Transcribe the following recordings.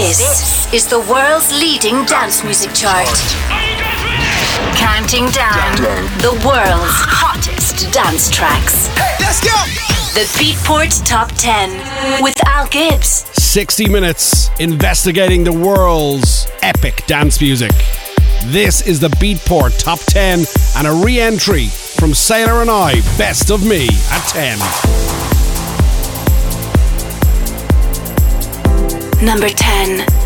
This is the world's leading dance music chart. Counting down the world's hottest dance tracks. Hey, let's go! The Beatport Top 10 with Al Gibbs. 60 minutes investigating the world's epic dance music. This is the Beatport Top 10 and a re entry from Sailor and I, Best of Me at 10. Number 10.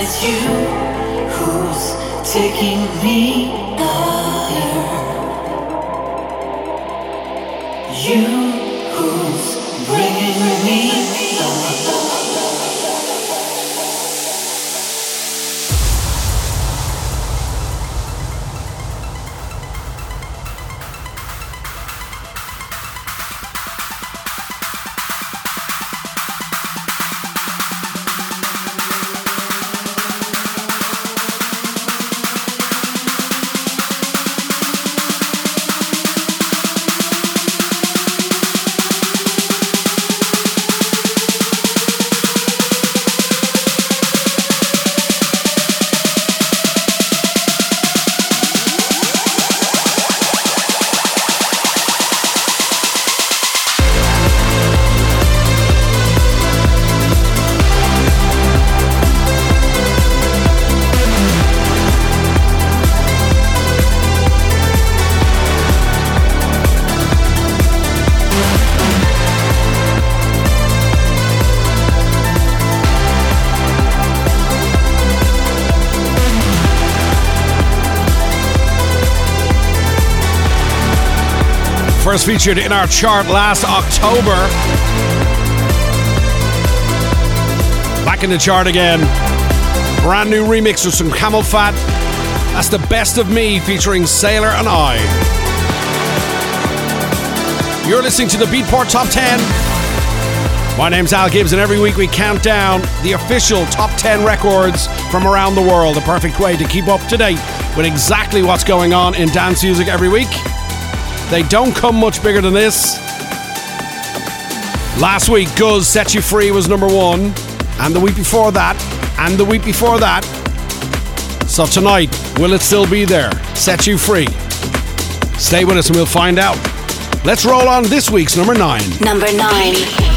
it's you who's taking me higher. You. Featured in our chart last October. Back in the chart again. Brand new remix with some CamelPhat. That's the best of me featuring Sailor and I. You're listening to the Beatport Top 10. My name's Al Gibbs, and every week we count down the official top 10 records from around the world. A perfect way to keep up to date with exactly what's going on in dance music every week. They don't come much bigger than this. Last week, Guz Set You Free was number one, and the week before that, and the week before that. So tonight, will it still be there? Set You Free. Stay with us and we'll find out. Let's roll on this week's number nine. Number nine.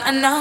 Got enough.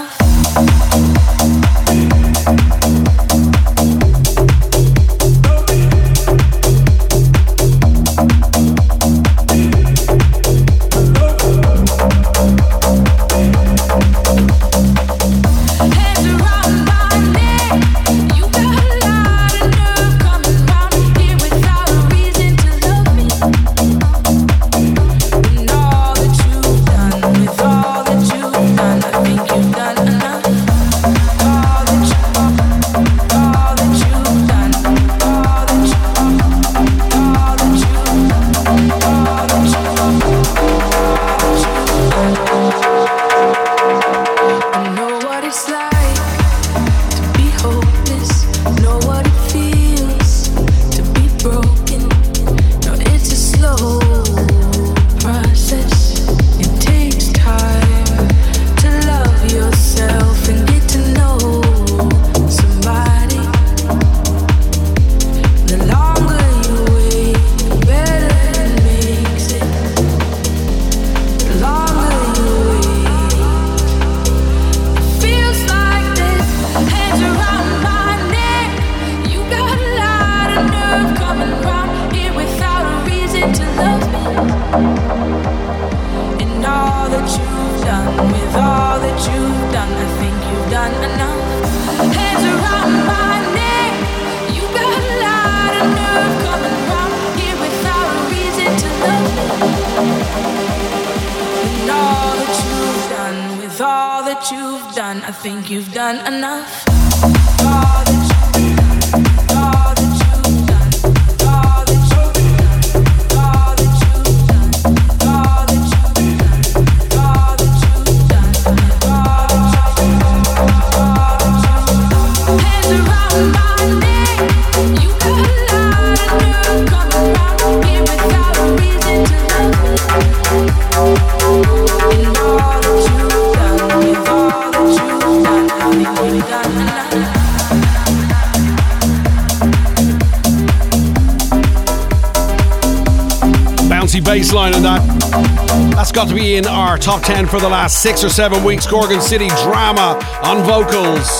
Top 10 for the last six or seven weeks. Gorgon City drama on vocals.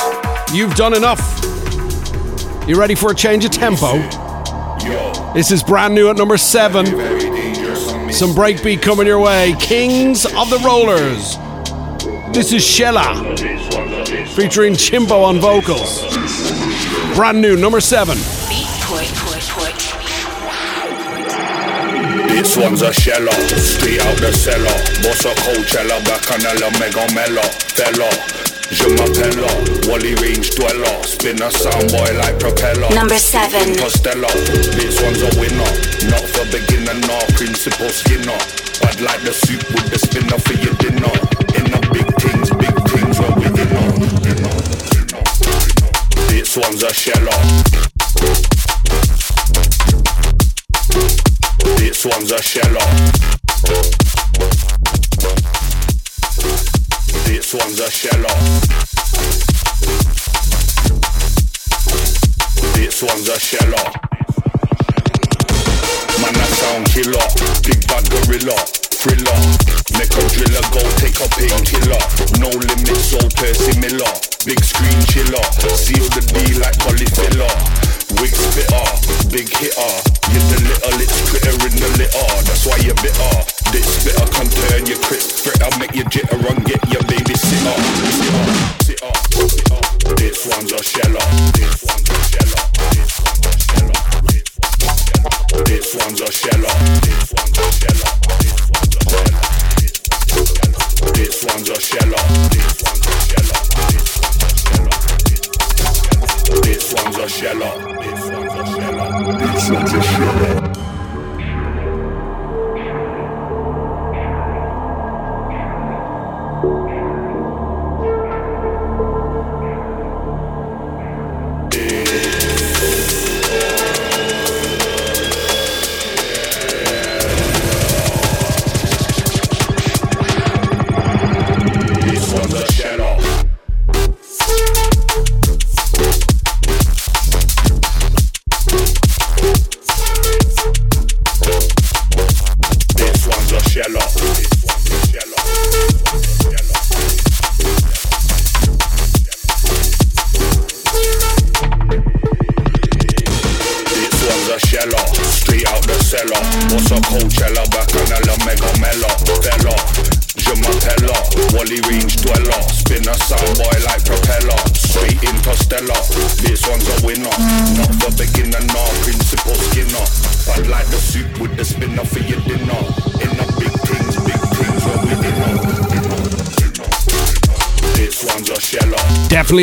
You've done enough. You ready for a change of tempo? This is brand new at number seven. Some breakbeat coming your way. Kings of the Rollers. This is Shella featuring Chimpo on vocals. Brand new, number seven. This one's a sheller, straight out the cellar. Boss a Coachella, back on a mega mellow. Fella, je m'appelle Whalley Range dweller. Spin a soundboy like propeller. Number seven. Costello, this one's a winner. Not for beginner, no principal skinner. I'd like the soup with the spinner for your dinner. In the big things, big things where we dinner. This one's a sheller. This one's a sheller. This one's a sheller. This one's a sheller. Man, a sound killer. Big bad gorilla. Thriller. Make a driller go take a painkiller. No limits, so Percy Miller. Big screen chiller. Seal the D like cauliflower. Wig spitter, big hitter. You're the littlest critter in the litter. That's why you're bitter. This spitter can turn your fritter, make you jitter and get your baby a sheller. This one's a sheller. This one's a sheller. This one's a sheller. This one's a sheller. This one's a sheller. This one's a sheller. This one's a sheller. This one's a sheller. definitely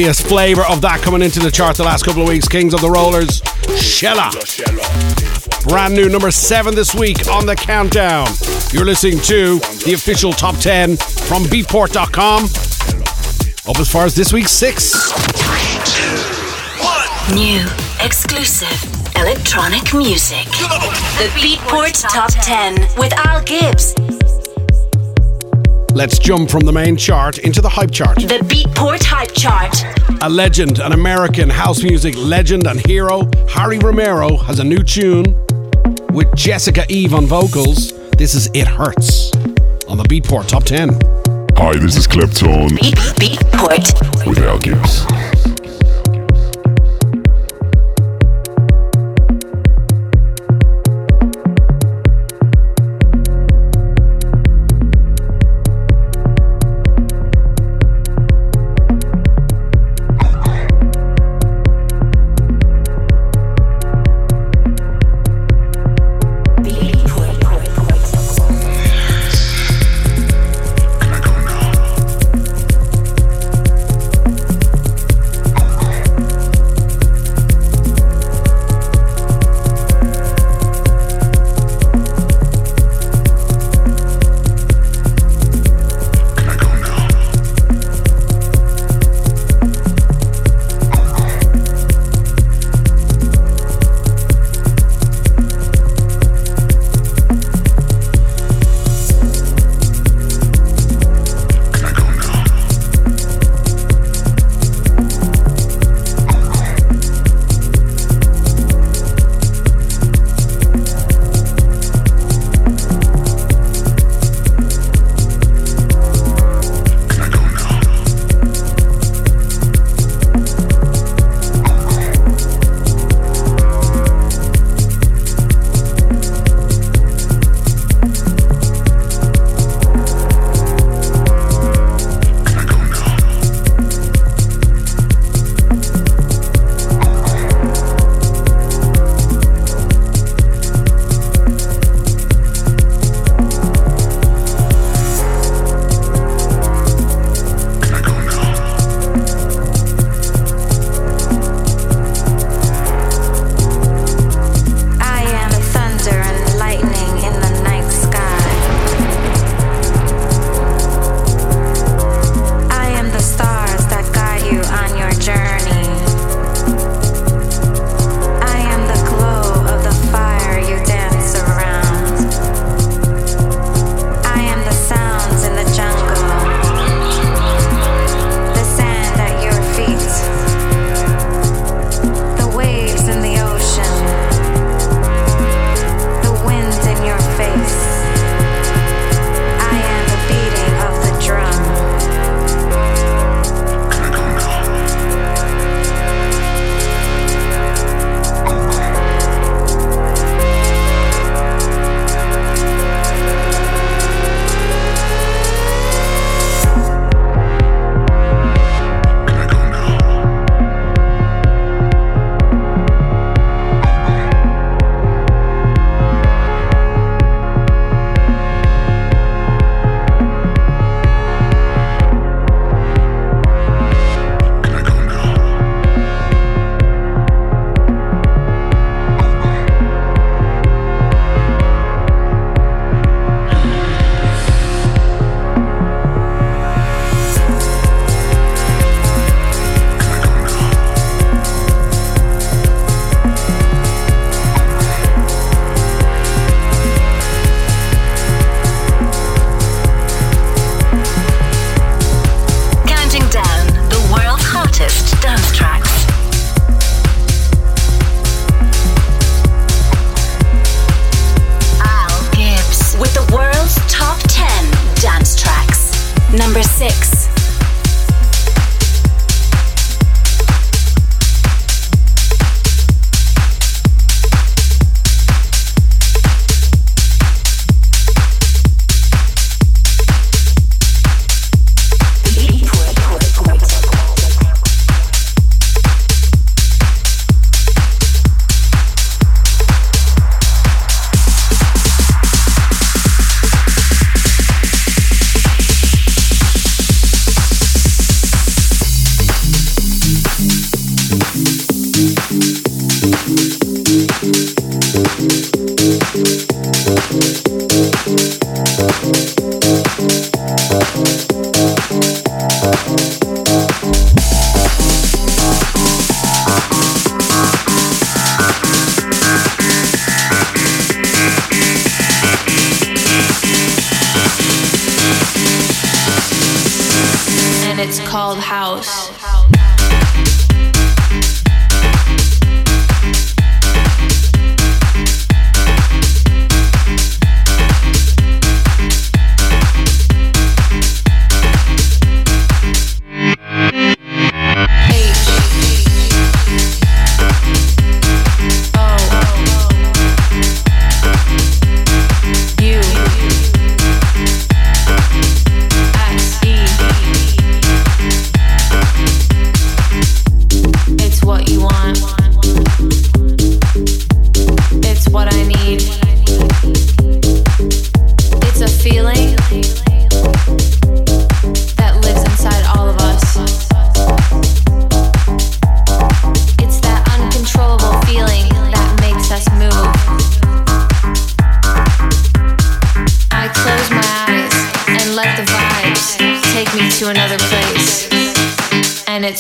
a flavour of that coming into the chart the last couple of weeks. Kings of the Rollers, Shella. Brand new number seven this week on the countdown. You're listening to the official top 10 from beatport.com. Up as far as this week's six. New, exclusive, electronic music. The Beatport Top 10 with Al Gibbs. Let's jump from the main chart into the hype chart. The Beatport Hype Chart. A legend, an American house music legend and hero, Harry Romero has a new tune with Jessica Eve on vocals. This is It Hurts on the Beatport Top 10. Hi, this is Claptone. Beat, Beatport. With Al Gibbs.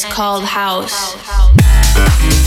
Called House.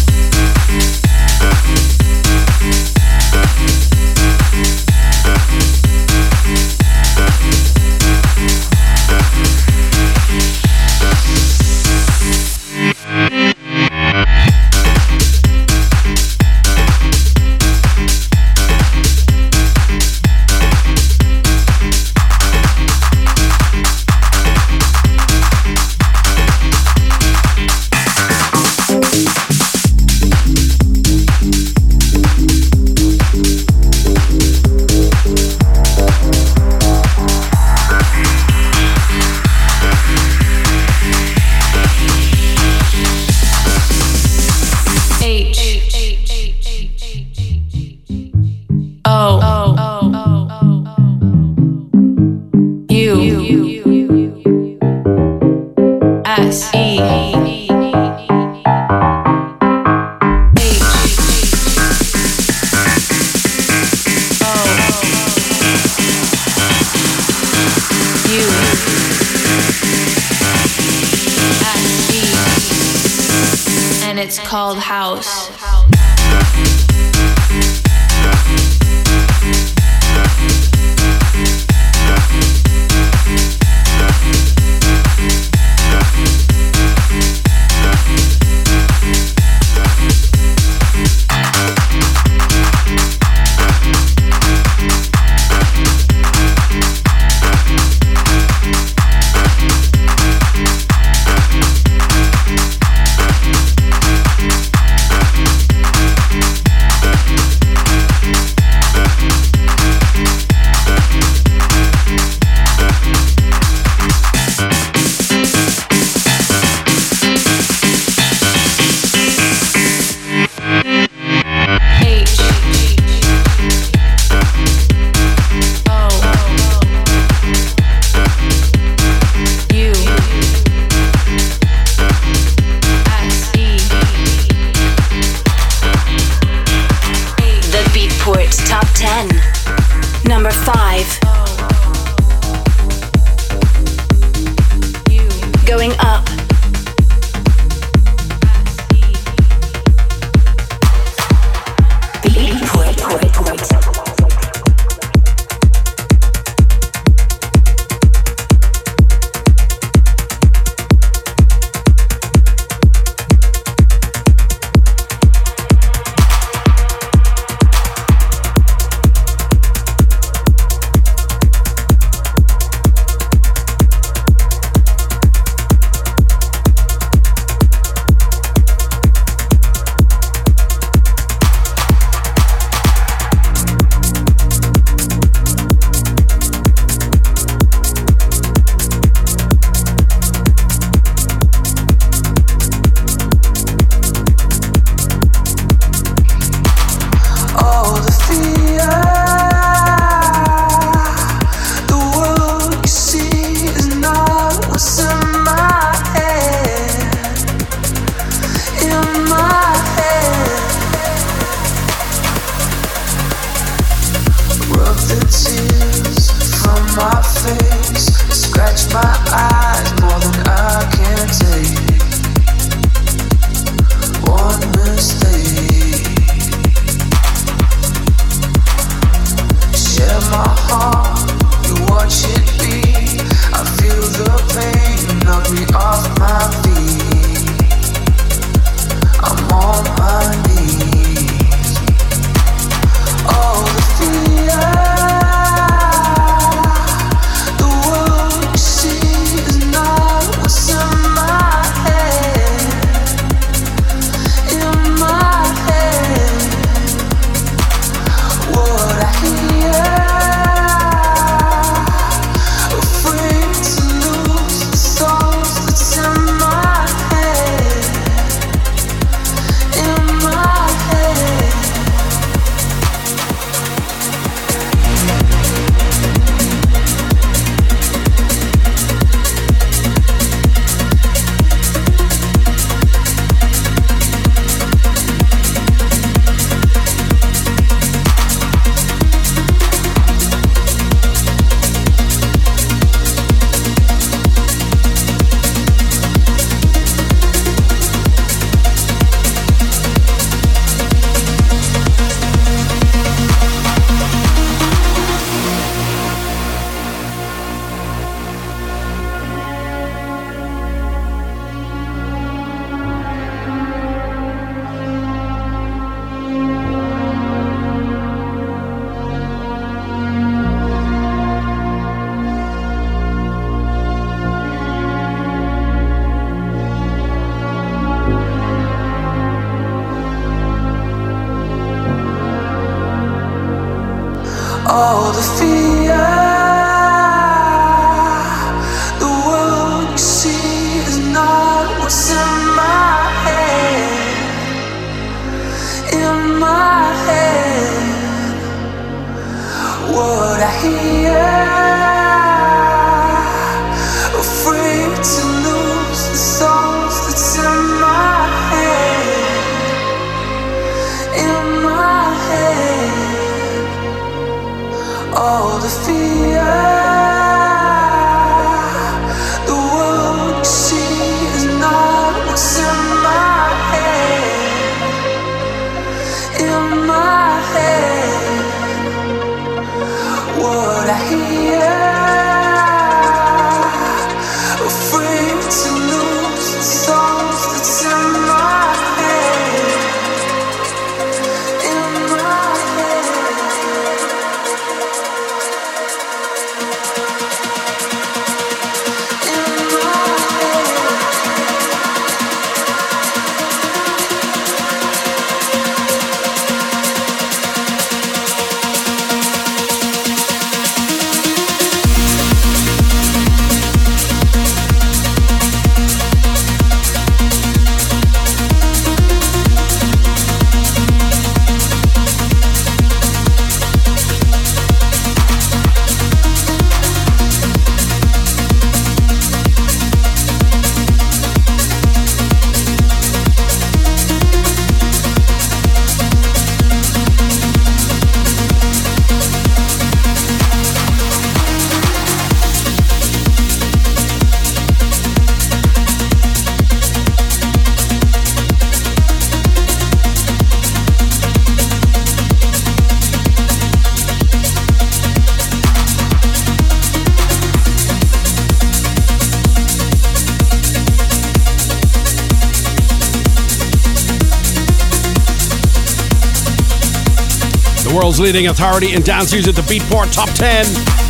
World's leading authority in dance music, the Beatport Top 10.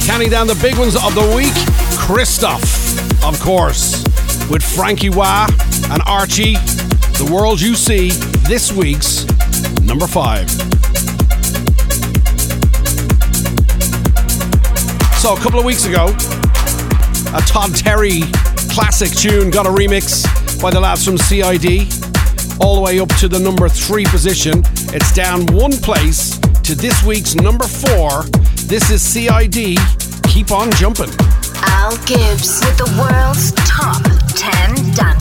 Counting down the big ones of the week, Cristoph, of course, with Franky Wah and Archie, The World You See, this week's number 5. So, a couple of weeks ago, a Todd Terry classic tune got a remix by the lads from CID, all the way up to the number three position. It's down one place to this week's number four. This is CID. Keep on jumping. Al Gibbs with the world's top 10 dance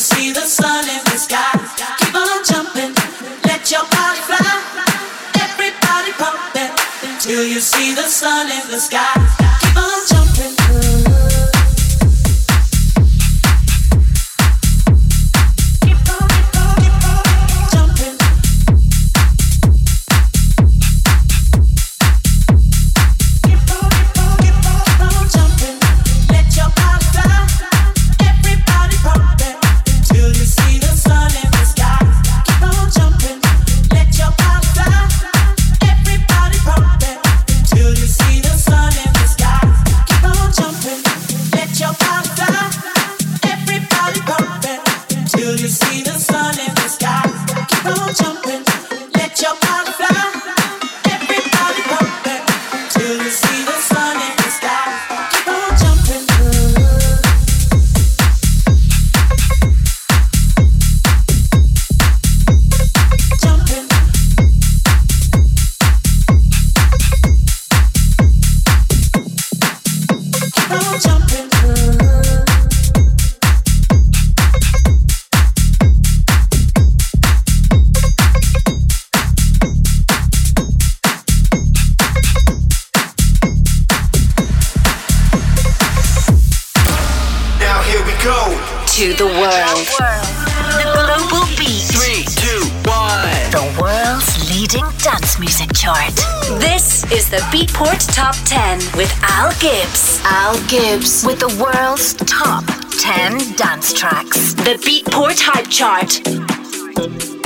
see the sun With the world's top 10 dance tracks. The Beatport Hype Chart.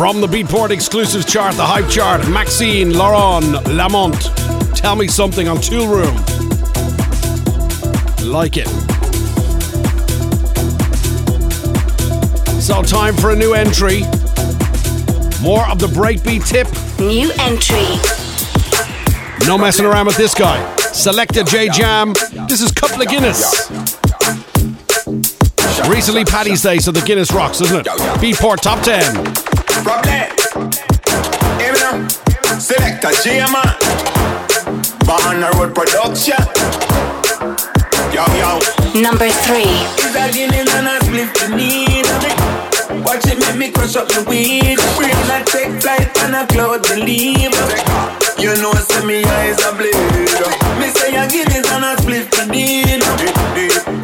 From the Beatport exclusive chart, the hype chart, Maxine Laurent Lamont. Tell me something on Toolroom. Like it. So, time for a new entry. More of the breakbeat tip. New entry. No messing around with this guy. Selecta J Man. This is Couple of Guinness. Recently Paddy's Day, so the Guinness rocks, isn't it? Beatport Top 10. Problem. Hear me now. Selecta J man. Born road production. Yo yo. Number three. Is a Guinness and a split the need of. Watch it make me crush up the weed. Bring a take flight and a cloud the leave. You know, see me eyes a bleed. Me say a and a split.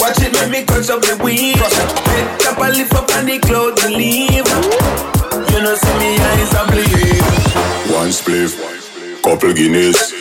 Watch it make me crush up the weed. Head top a lift up and the cloud the leave. You know, see me eyes a bleed. One spliff, couple Guinness.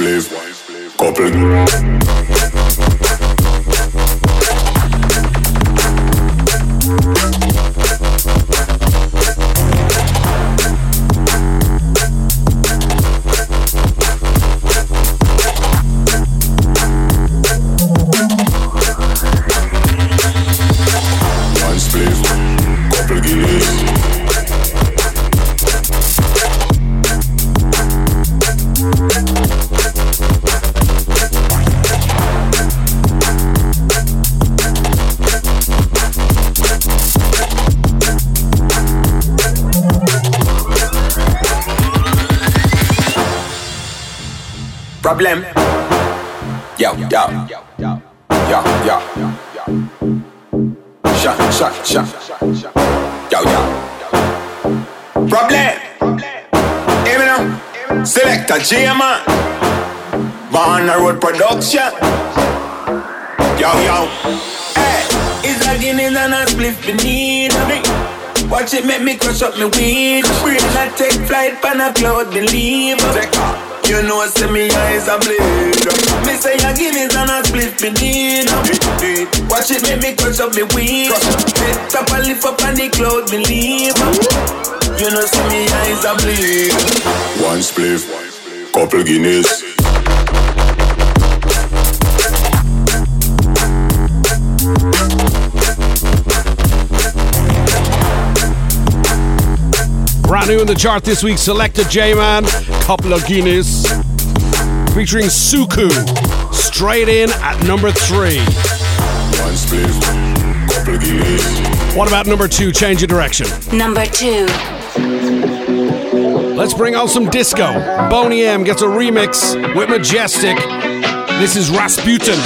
Spliff, couple. Make me crush up me weed. Brain I take flight pan a cloud believe. You know, see me eyes a bleed. Me say a Guinness and a split me need. Watch it make me crush up me weed. Head top a lift up on the cloud believe. You know, see me eyes a bleed. One spliff, couple Guinness. New in the chart this week, Selecta J Man, Couple of Guinness. Featuring Suku. Straight in at number three. One spliff, couple Guinness. What about number two? Change of direction. Number two. Let's bring out some disco. Boney M gets a remix with Majestic. This is Rasputin.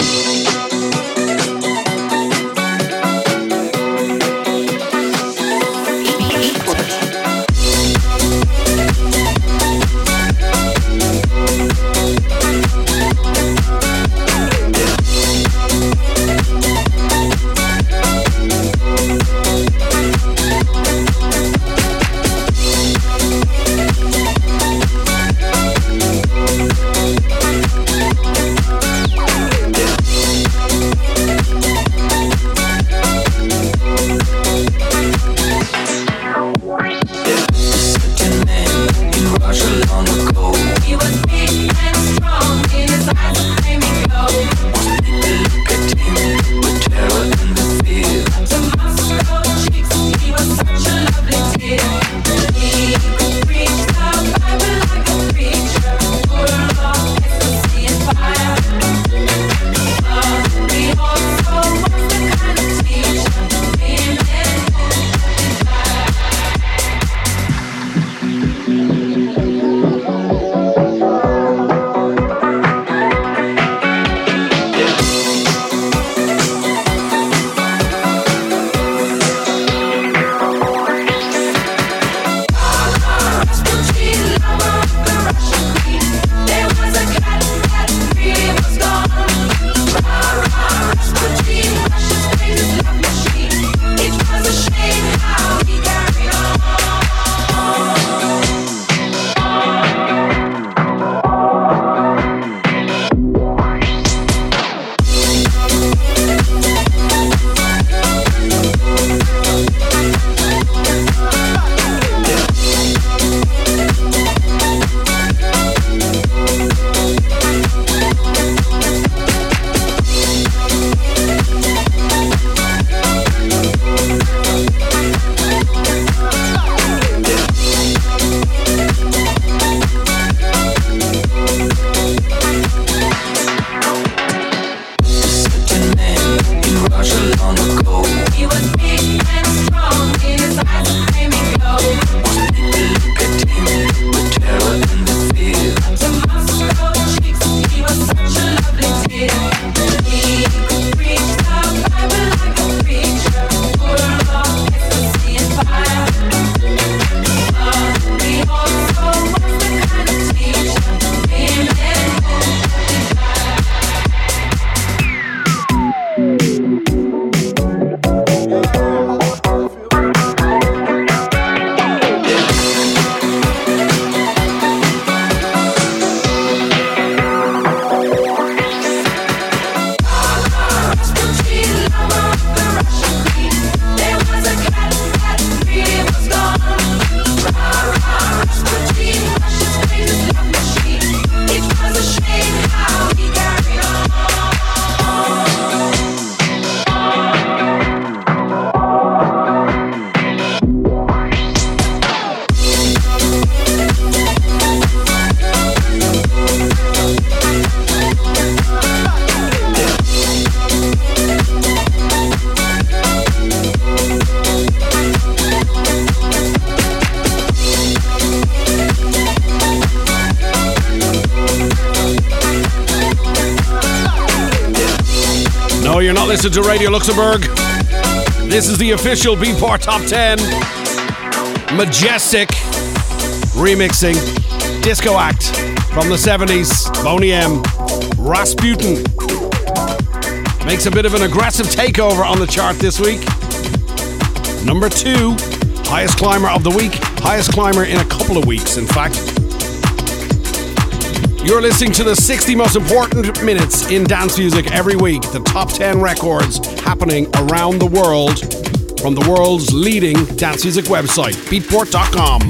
Listen to Radio Luxembourg. This is the official Beatport Top 10. Majestic remixing disco act from the 70s. Boney M. Rasputin makes a bit of an aggressive takeover on the chart this week. Number two, highest climber of the week, highest climber in a couple of weeks, in fact. You're listening to the 60 most important minutes in dance music every week, the top 10 records happening around the world from the world's leading dance music website, beatport.com.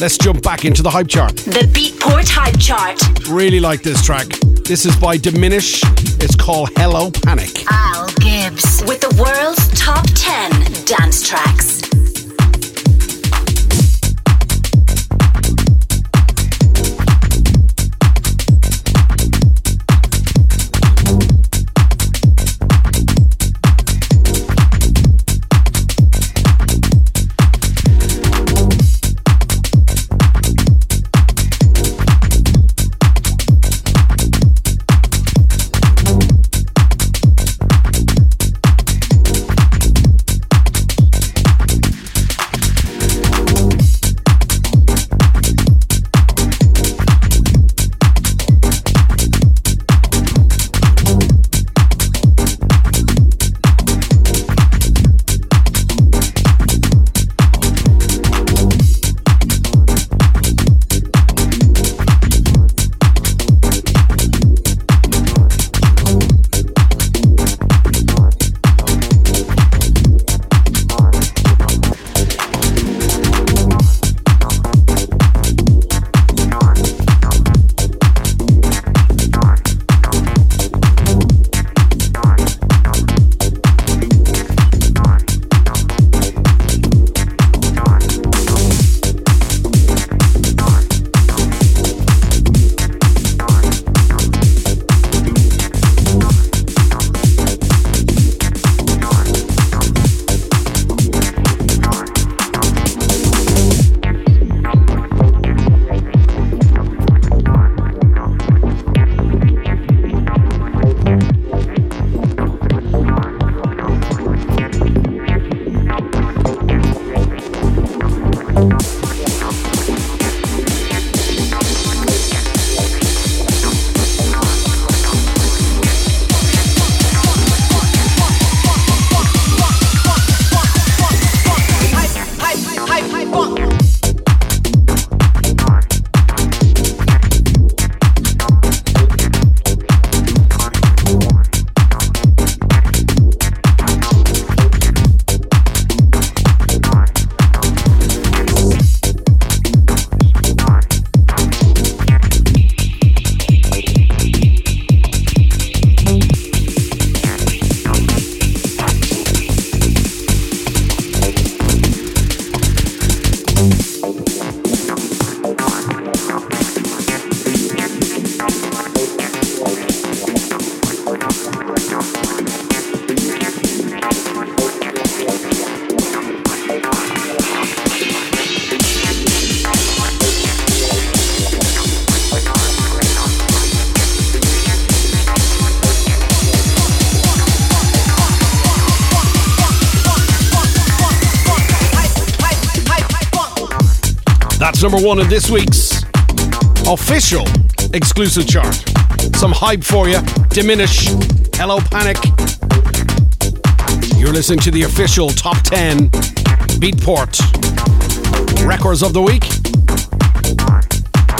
Let's jump back into the hype chart. The Beatport Hype Chart. Really like this track. This is by Diminish. It's called Hello Panic. Al Gibbs with the world's top 10 dance tracks. Number one in this week's official exclusive chart. Some hype for you. Diminish. Hello, Panic. You're listening to the official top 10 Beatport records of the week.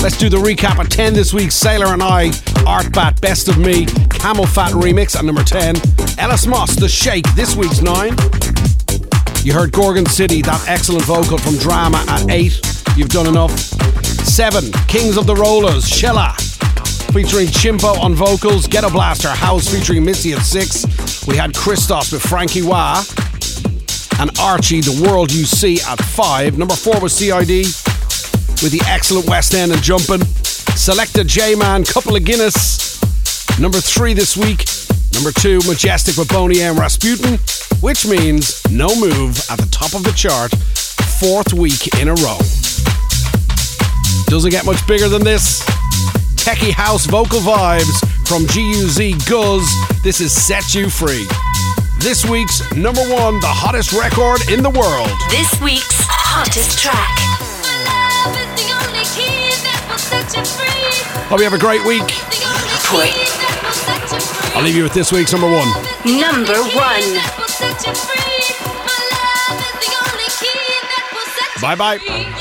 Let's do the recap at 10 this week. Sailor and I, Artbat, Best of Me, CamelPhat Remix at number 10. Ellis Moss, The Shake, this week's 9. You heard Gorgon City, that excellent vocal from Drama at 8. You've done enough. Seven, Kings of the Rollers, Shella, featuring Chimpo on vocals, Gettoblaster, House featuring Missy at six. We had Christos with Franky Wah, and Archie, The World You See at five. Number four was CID with the excellent Westend and Jumpin'. Selecta J Man, Couple of Guinness. Number three this week. Number two, Majestic with Boney M. Rasputin, which means no move at the top of the chart, fourth week in a row. Doesn't get much bigger than this. Techie house vocal vibes from GUZ Guz. This is Set You Free. This week's number one, the hottest record in the world. This week's hottest track. Hope you have a great week. I'll leave you with this week's number one. Number one. Bye bye.